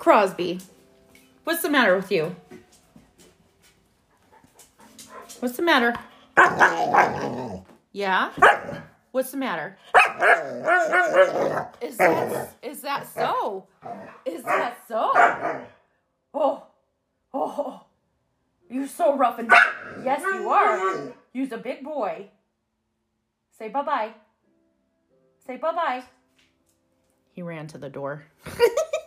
Crosby, what's the matter with you? What's the matter? Yeah? What's the matter? Is that, is that so? Is that so? Oh, oh, you're so rough and yes, you are. You're a big boy. Say bye bye. Say bye bye. He ran to the door.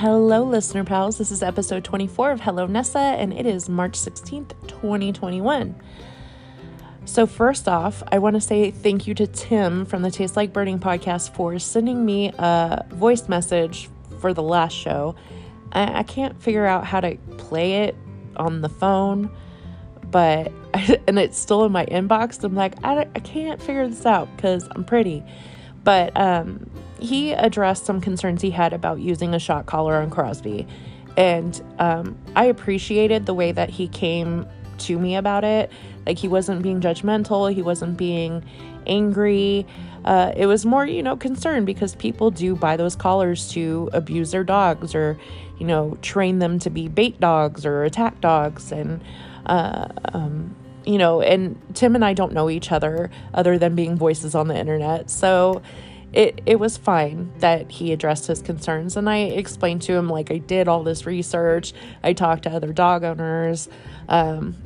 Hello, listener pals. This is episode 24 of Hello Nessa, and it is March 16th, 2021. So, first off, I want to say thank you to Tim from the Taste Like Burning podcast for sending me a voice message for the last show. I, I can't figure out how to play it on the phone, but, and it's still in my inbox. I'm like, I, I can't figure this out because I'm pretty. But um, he addressed some concerns he had about using a shock collar on Crosby. And um, I appreciated the way that he came to me about it. Like, he wasn't being judgmental, he wasn't being angry. Uh, it was more, you know, concern because people do buy those collars to abuse their dogs or, you know, train them to be bait dogs or attack dogs. And, uh, um, you know, and Tim and I don't know each other other than being voices on the internet. So, it it was fine that he addressed his concerns and I explained to him like I did all this research. I talked to other dog owners. Um,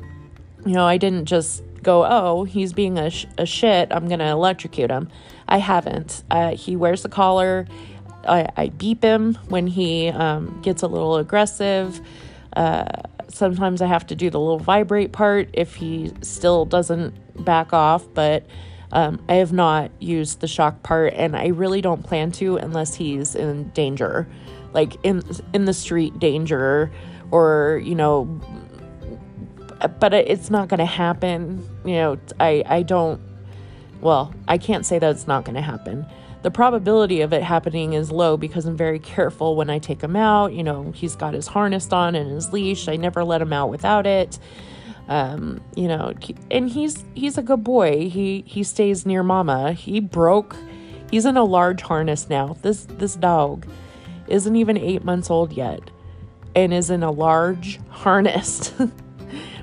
you know, I didn't just go, "Oh, he's being a, sh- a shit. I'm going to electrocute him." I haven't. Uh, he wears the collar. I, I beep him when he um, gets a little aggressive. Uh, sometimes I have to do the little vibrate part if he still doesn't back off, but um, I have not used the shock part, and I really don't plan to unless he's in danger, like in in the street danger, or you know. But it's not going to happen. You know, I I don't. Well, I can't say that it's not going to happen. The probability of it happening is low because I'm very careful when I take him out. You know, he's got his harness on and his leash. I never let him out without it um, you know, and he's he's a good boy. He he stays near mama. He broke. He's in a large harness now. This this dog isn't even 8 months old yet and is in a large harness.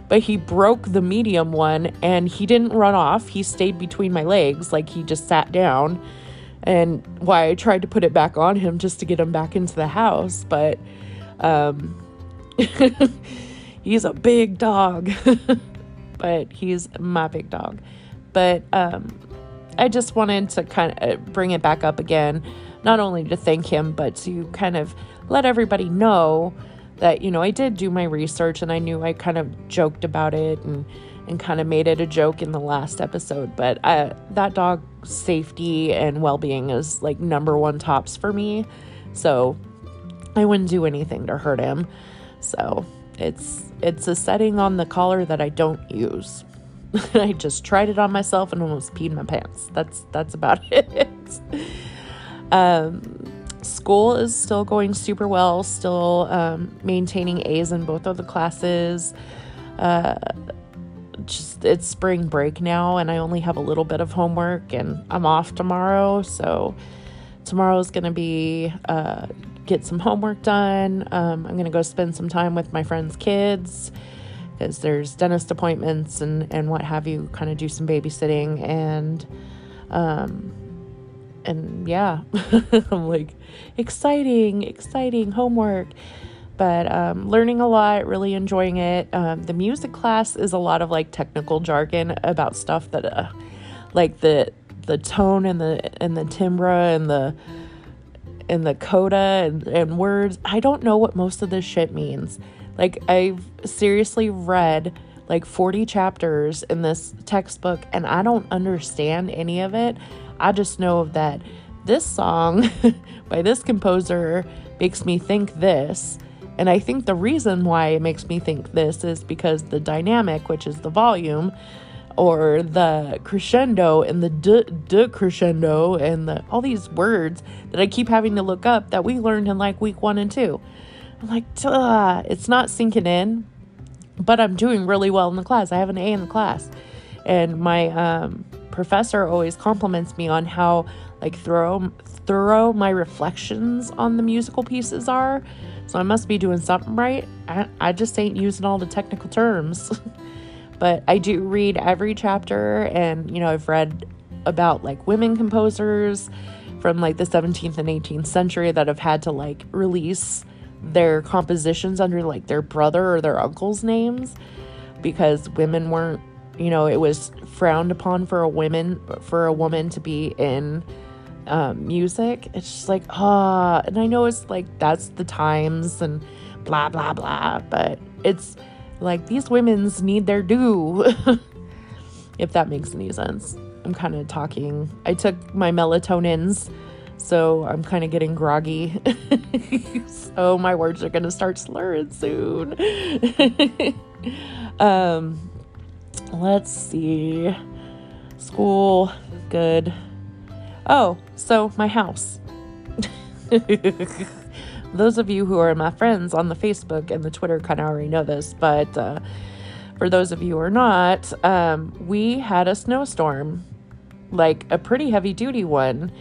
but he broke the medium one and he didn't run off. He stayed between my legs like he just sat down. And why I tried to put it back on him just to get him back into the house, but um he's a big dog, but he's my big dog. But um, I just wanted to kind of uh, bring it back up again, not only to thank him, but to kind of let everybody know that, you know, I did do my research and I knew I kind of joked about it and, and kind of made it a joke in the last episode. But uh, that dog safety and well being is like number one tops for me. So I wouldn't do anything to hurt him. So it's it's a setting on the collar that I don't use. I just tried it on myself and almost peed my pants. That's that's about it. um, school is still going super well. Still um, maintaining A's in both of the classes. Uh, just it's spring break now, and I only have a little bit of homework, and I'm off tomorrow. So tomorrow is going to be uh, get some homework done. Um, I'm going to go spend some time with my friends' kids because there's dentist appointments and, and what have you, kind of do some babysitting. And, um, and yeah, I'm like, exciting, exciting homework. But um, learning a lot, really enjoying it. Um, the music class is a lot of like technical jargon about stuff that, uh, like the the tone and the and the timbre and the and the coda and, and words. I don't know what most of this shit means. Like, I've seriously read like 40 chapters in this textbook and I don't understand any of it. I just know that this song by this composer makes me think this. And I think the reason why it makes me think this is because the dynamic, which is the volume, or the crescendo and the de, crescendo and the all these words that I keep having to look up that we learned in like week one and two. I'm like, Duh, it's not sinking in, but I'm doing really well in the class. I have an A in the class, and my um, professor always compliments me on how like thorough thorough my reflections on the musical pieces are. So I must be doing something right. I, I just ain't using all the technical terms. but I do read every chapter and you know, I've read about like women composers from like the 17th and 18th century that have had to like release their compositions under like their brother or their uncle's names because women weren't you know it was frowned upon for a woman for a woman to be in um, music. It's just like ah and i know it's like that's the times and blah blah blah but it's like these women's need their due if that makes any sense I'm kind of talking. I took my melatonins, so I'm kind of getting groggy. so my words are going to start slurring soon. um, let's see. School, good. Oh, so my house. Those of you who are my friends on the Facebook and the Twitter kind of already know this, but uh, for those of you who are not, um, we had a snowstorm like a pretty heavy duty one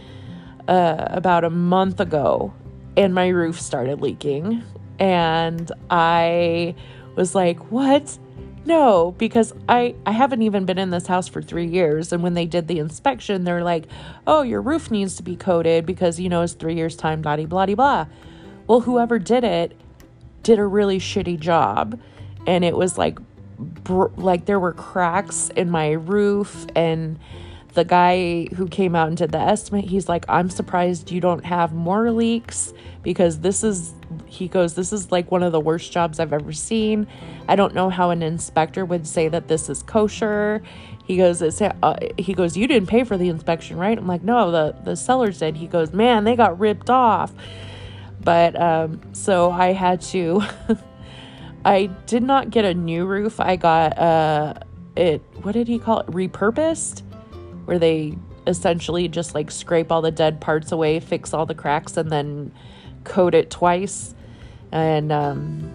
uh, about a month ago, and my roof started leaking. And I was like, What? No, because I, I haven't even been in this house for three years. And when they did the inspection, they're like, Oh, your roof needs to be coated because, you know, it's three years' time, blah, blah, blah. Well, whoever did it did a really shitty job. And it was like, br- like there were cracks in my roof and the guy who came out and did the estimate, he's like, I'm surprised you don't have more leaks because this is, he goes, this is like one of the worst jobs I've ever seen. I don't know how an inspector would say that this is kosher. He goes, it's, uh, he goes, you didn't pay for the inspection, right? I'm like, no, the, the sellers did. He goes, man, they got ripped off. But, um, so I had to, I did not get a new roof. I got, uh, it, what did he call it? Repurposed where they essentially just like scrape all the dead parts away, fix all the cracks, and then coat it twice. And um,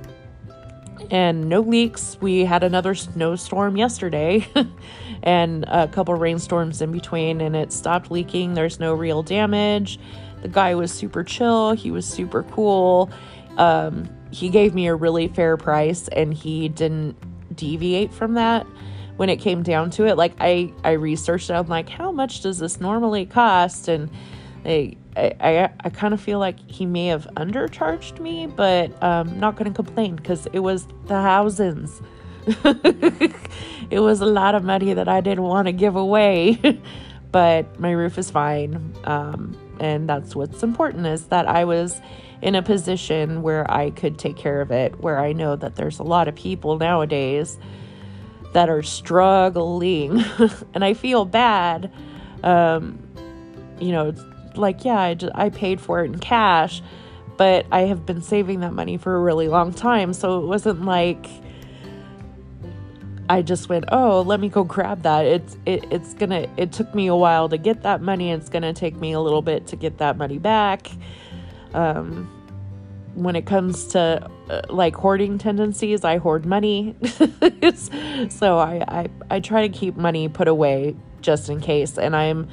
and no leaks. We had another snowstorm yesterday, and a couple rainstorms in between, and it stopped leaking. There's no real damage. The guy was super chill. He was super cool. Um, he gave me a really fair price, and he didn't deviate from that when it came down to it like i i researched it i'm like how much does this normally cost and I, I, I kind of feel like he may have undercharged me, but um, not going to complain because it was thousands. it was a lot of money that I didn't want to give away, but my roof is fine. Um, and that's what's important is that I was in a position where I could take care of it, where I know that there's a lot of people nowadays that are struggling and I feel bad. Um, you know, like, yeah, I, just, I paid for it in cash, but I have been saving that money for a really long time. So it wasn't like I just went, oh, let me go grab that. It's it, it's gonna. It took me a while to get that money. It's gonna take me a little bit to get that money back. Um, when it comes to uh, like hoarding tendencies, I hoard money. so I, I I try to keep money put away just in case and I'm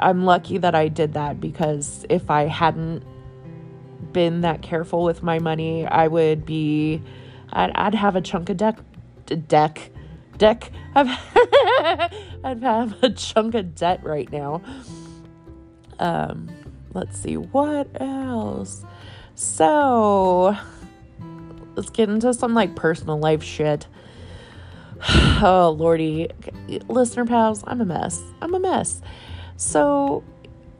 I'm lucky that I did that because if I hadn't been that careful with my money, I would be I'd, I'd have a chunk of deck deck deck I've I'd have a chunk of debt right now. Um let's see what else. So, let's get into some like personal life shit. oh, lordy. Listener pals, I'm a mess. I'm a mess. So,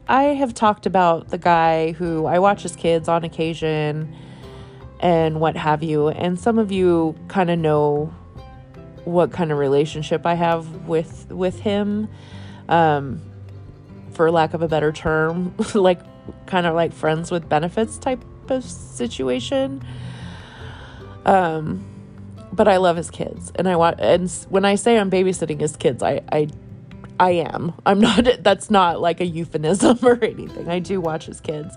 I have talked about the guy who I watch his kids on occasion and what have you. And some of you kind of know what kind of relationship I have with with him. Um, for lack of a better term, like kind of like friends with benefits type of situation. Um, but I love his kids, and I want. And when I say I'm babysitting his kids, I I I am. I'm not. That's not like a euphemism or anything. I do watch his kids,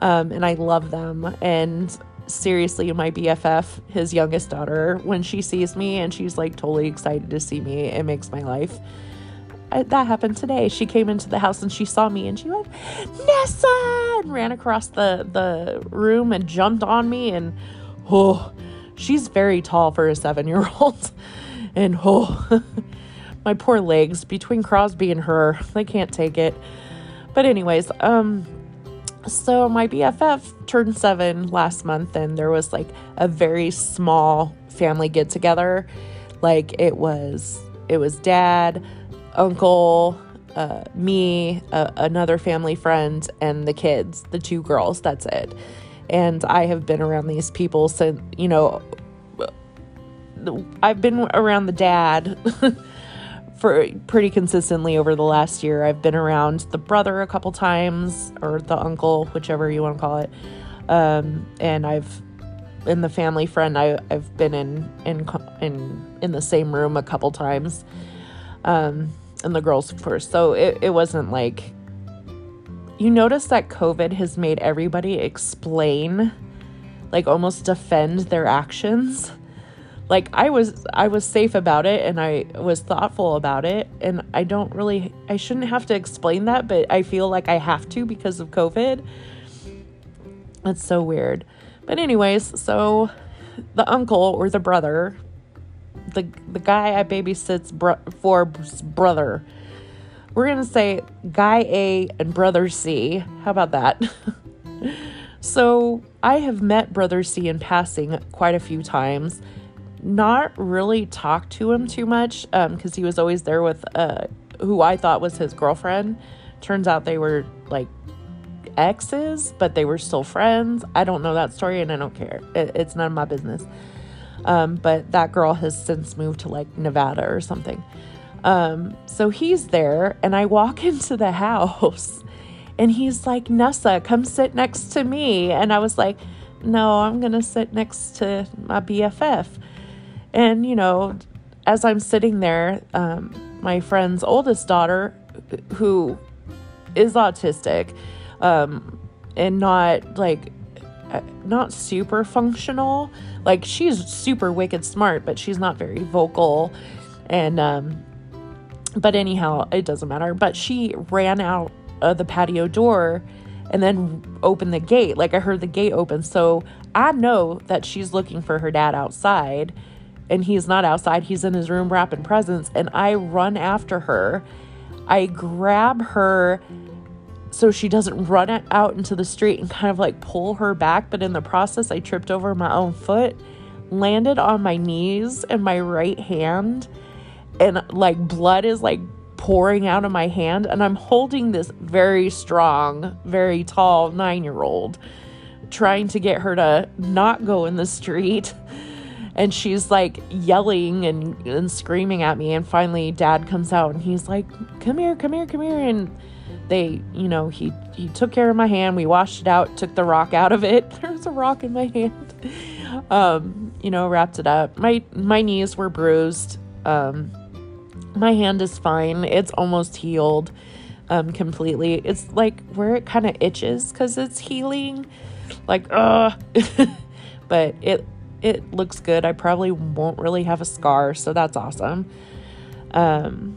um, and I love them. And seriously, my BFF, his youngest daughter, when she sees me and she's like totally excited to see me, it makes my life I, that happened today. She came into the house and she saw me and she went, Nessa, and ran across the, the room and jumped on me. And oh, she's very tall for a seven year old. And oh, my poor legs between Crosby and her, they can't take it. But, anyways, um, so my BFF turned seven last month, and there was like a very small family get together. Like it was, it was dad, uncle, uh, me, uh, another family friend, and the kids, the two girls. That's it. And I have been around these people since, you know, I've been around the dad for pretty consistently over the last year. I've been around the brother a couple times, or the uncle, whichever you want to call it. Um, and I've in the family friend I, I've been in in in in the same room a couple times. Um, and the girls first. So it, it wasn't like you notice that COVID has made everybody explain, like almost defend their actions. Like I was I was safe about it and I was thoughtful about it and I don't really I shouldn't have to explain that, but I feel like I have to because of COVID. It's so weird. But anyways, so the uncle or the brother the the guy I babysits bro- for brother. We're gonna say guy A and brother C. How about that? so I have met brother C in passing quite a few times. Not really talk to him too much because um, he was always there with uh, who I thought was his girlfriend. Turns out they were like exes, but they were still friends. I don't know that story and I don't care. It, it's none of my business. Um, but that girl has since moved to like Nevada or something. Um, so he's there, and I walk into the house, and he's like, Nessa, come sit next to me. And I was like, no, I'm going to sit next to my BFF. And, you know, as I'm sitting there, um, my friend's oldest daughter, who is autistic um, and not like uh, not super functional. Like she's super wicked smart, but she's not very vocal. And um but anyhow, it doesn't matter. But she ran out of the patio door and then opened the gate. Like I heard the gate open. So I know that she's looking for her dad outside and he's not outside. He's in his room wrapping presents and I run after her. I grab her so she doesn't run out into the street and kind of like pull her back. But in the process, I tripped over my own foot, landed on my knees and my right hand, and like blood is like pouring out of my hand. And I'm holding this very strong, very tall nine year old, trying to get her to not go in the street. And she's like yelling and, and screaming at me. And finally, dad comes out and he's like, Come here, come here, come here. And they, you know, he he took care of my hand. We washed it out, took the rock out of it. There's a rock in my hand. Um, you know, wrapped it up. My my knees were bruised. Um, my hand is fine. It's almost healed um completely. It's like where it kind of itches cuz it's healing. Like uh but it it looks good. I probably won't really have a scar, so that's awesome. Um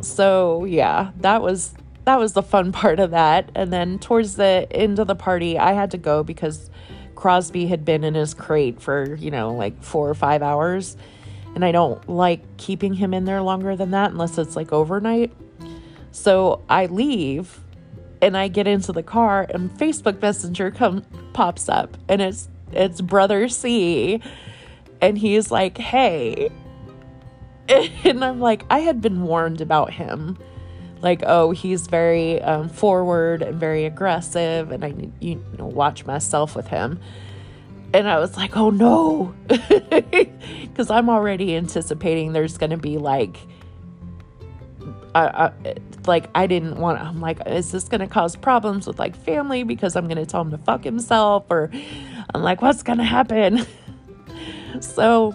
so yeah, that was that was the fun part of that. And then towards the end of the party, I had to go because Crosby had been in his crate for, you know, like four or five hours. And I don't like keeping him in there longer than that unless it's like overnight. So I leave and I get into the car and Facebook Messenger come pops up and it's it's brother C and he's like, "Hey." And I'm like, I had been warned about him like oh he's very um, forward and very aggressive and i you know watch myself with him and i was like oh no because i'm already anticipating there's gonna be like I, I, like I didn't want. I'm like, is this gonna cause problems with like family because I'm gonna tell him to fuck himself, or I'm like, what's gonna happen? so,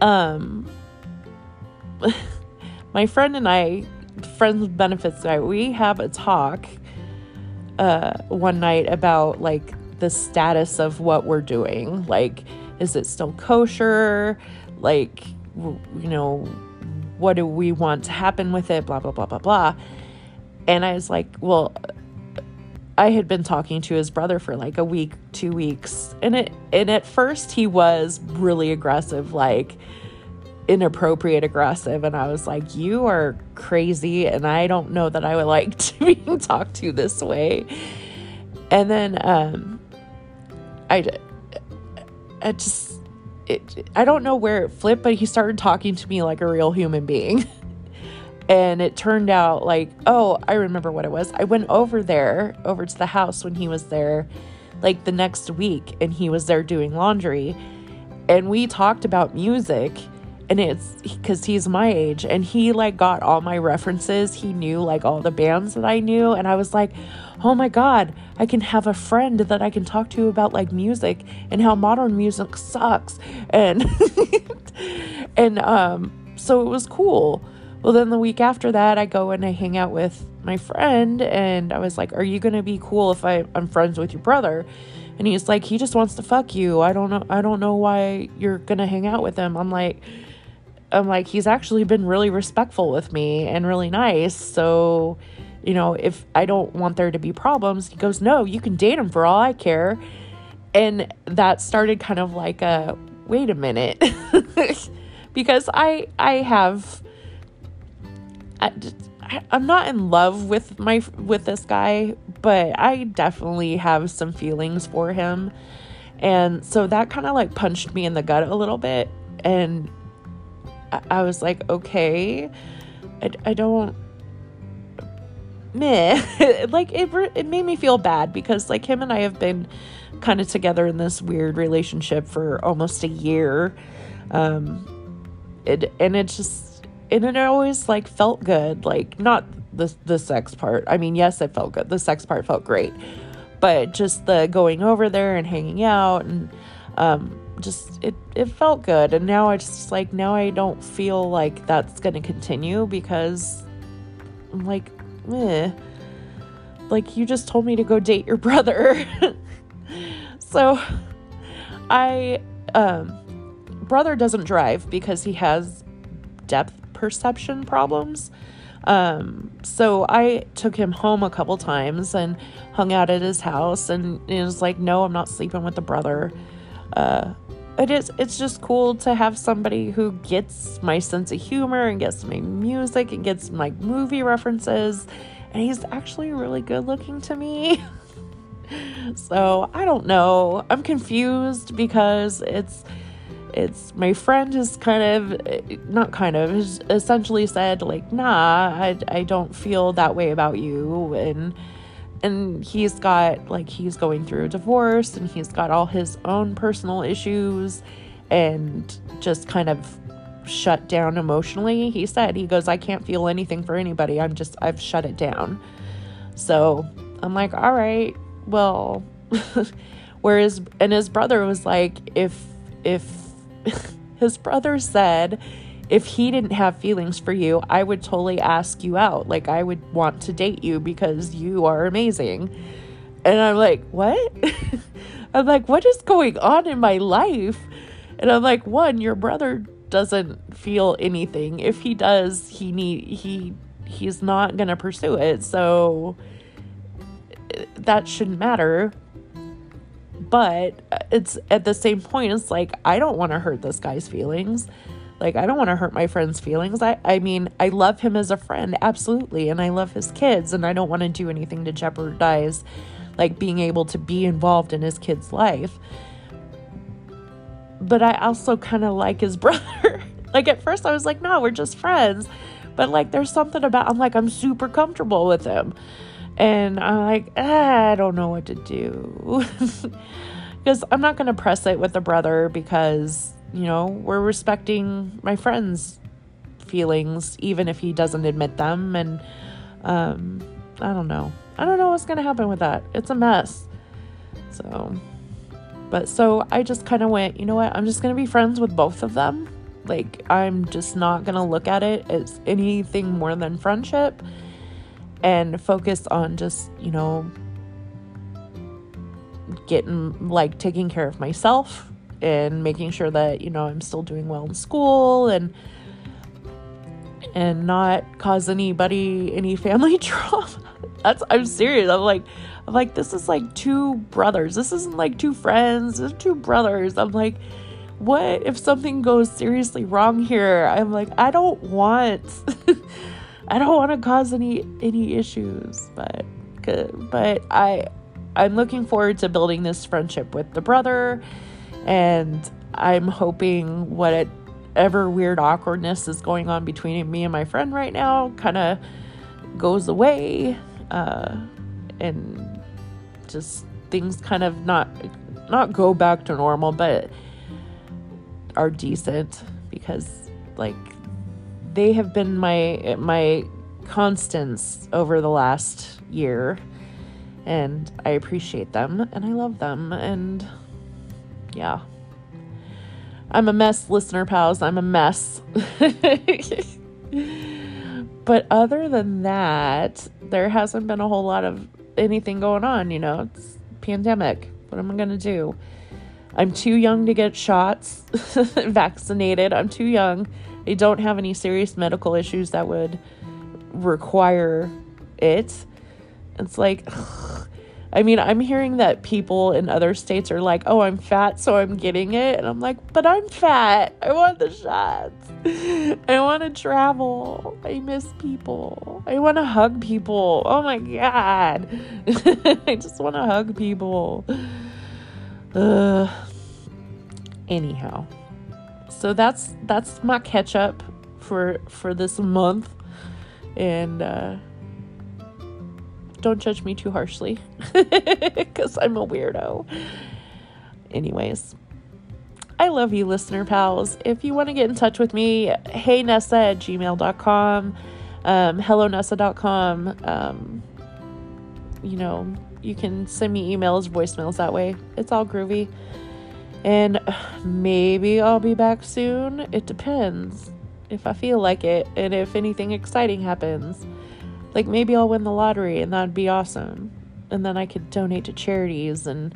um, my friend and I friends with benefits night, we have a talk uh, one night about like the status of what we're doing. Like, is it still kosher? Like, you know, what do we want to happen with it? Blah, blah, blah, blah, blah. And I was like, well, I had been talking to his brother for like a week, two weeks. And it and at first he was really aggressive, like inappropriate aggressive. And I was like, You are crazy and I don't know that I would like to be talked to this way. And then um I I just it, I don't know where it flipped, but he started talking to me like a real human being. and it turned out like, oh, I remember what it was. I went over there, over to the house when he was there, like the next week, and he was there doing laundry. And we talked about music and it's because he's my age and he like got all my references he knew like all the bands that i knew and i was like oh my god i can have a friend that i can talk to about like music and how modern music sucks and and um so it was cool well then the week after that i go and i hang out with my friend and i was like are you gonna be cool if I, i'm friends with your brother and he's like he just wants to fuck you i don't know i don't know why you're gonna hang out with him i'm like I'm like, he's actually been really respectful with me and really nice. So, you know, if I don't want there to be problems, he goes, no, you can date him for all I care. And that started kind of like a wait a minute. because I I have I, I'm not in love with my with this guy, but I definitely have some feelings for him. And so that kind of like punched me in the gut a little bit and I was like, okay, I, I don't, meh. like, it, it made me feel bad because, like, him and I have been kind of together in this weird relationship for almost a year. Um, it, and it just, and it always, like, felt good. Like, not the, the sex part. I mean, yes, it felt good. The sex part felt great. But just the going over there and hanging out and, um, just it it felt good and now i just like now i don't feel like that's gonna continue because i'm like eh. like you just told me to go date your brother so i um brother doesn't drive because he has depth perception problems. Um, so I took him home a couple times and hung out at his house, and it was like, no, I'm not sleeping with the brother. Uh, it is it's just cool to have somebody who gets my sense of humor and gets my music and gets my movie references and he's actually really good looking to me. So i don't know. I'm confused because it's it's my friend has kind of not kind of has essentially said like nah I, I don't feel that way about you and and he's got like he's going through a divorce and he's got all his own personal issues and just kind of shut down emotionally. He said, he goes, I can't feel anything for anybody. I'm just, I've shut it down. So I'm like, all right, well, whereas, and his brother was like, if, if his brother said, if he didn't have feelings for you, I would totally ask you out. Like, I would want to date you because you are amazing. And I'm like, what? I'm like, what is going on in my life? And I'm like, one, your brother doesn't feel anything. If he does, he need he he's not going to pursue it. So eh, that shouldn't matter. But uh, it's at the same point it's like I don't want to hurt this guy's feelings. Like, I don't want to hurt my friend's feelings. I, I mean, I love him as a friend, absolutely. And I love his kids, and I don't want to do anything to jeopardize, like, being able to be involved in his kid's life. But I also kind of like his brother. like, at first, I was like, no, we're just friends. But, like, there's something about, I'm like, I'm super comfortable with him. And I'm like, ah, I don't know what to do. Because I'm not going to press it with the brother because you know, we're respecting my friend's feelings, even if he doesn't admit them. And um, I don't know. I don't know what's going to happen with that. It's a mess. So, but so I just kind of went, you know what? I'm just going to be friends with both of them. Like, I'm just not going to look at it as anything more than friendship and focus on just, you know, getting like taking care of myself and making sure that, you know, I'm still doing well in school and and not cause anybody any family trauma. That's I'm serious. I'm like I'm like this is like two brothers. This isn't like two friends. This two brothers. I'm like what if something goes seriously wrong here? I'm like I don't want I don't want to cause any any issues, but but I I'm looking forward to building this friendship with the brother and I'm hoping whatever weird awkwardness is going on between me and my friend right now kind of goes away uh, and just things kind of not not go back to normal but are decent because like they have been my my constants over the last year and I appreciate them and I love them and yeah. I'm a mess, listener pals. I'm a mess. but other than that, there hasn't been a whole lot of anything going on, you know. It's pandemic. What am I going to do? I'm too young to get shots, vaccinated. I'm too young. I don't have any serious medical issues that would require it. It's like ugh, I mean, I'm hearing that people in other states are like, oh, I'm fat, so I'm getting it. And I'm like, but I'm fat. I want the shots. I want to travel. I miss people. I want to hug people. Oh my God. I just want to hug people. Uh, anyhow. So that's that's my catch up for for this month. And uh don't judge me too harshly because I'm a weirdo. Anyways, I love you, listener pals. If you want to get in touch with me, hey Nessa at gmail.com, um, hello Nessa.com. Um, you know, you can send me emails, voicemails that way. It's all groovy. And maybe I'll be back soon. It depends if I feel like it and if anything exciting happens. Like maybe I'll win the lottery and that'd be awesome. And then I could donate to charities and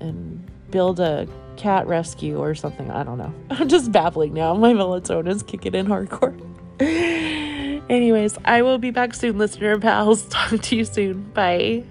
and build a cat rescue or something. I don't know. I'm just babbling now. My melatonin is kicking in hardcore. Anyways, I will be back soon, listener pals. Talk to you soon. Bye.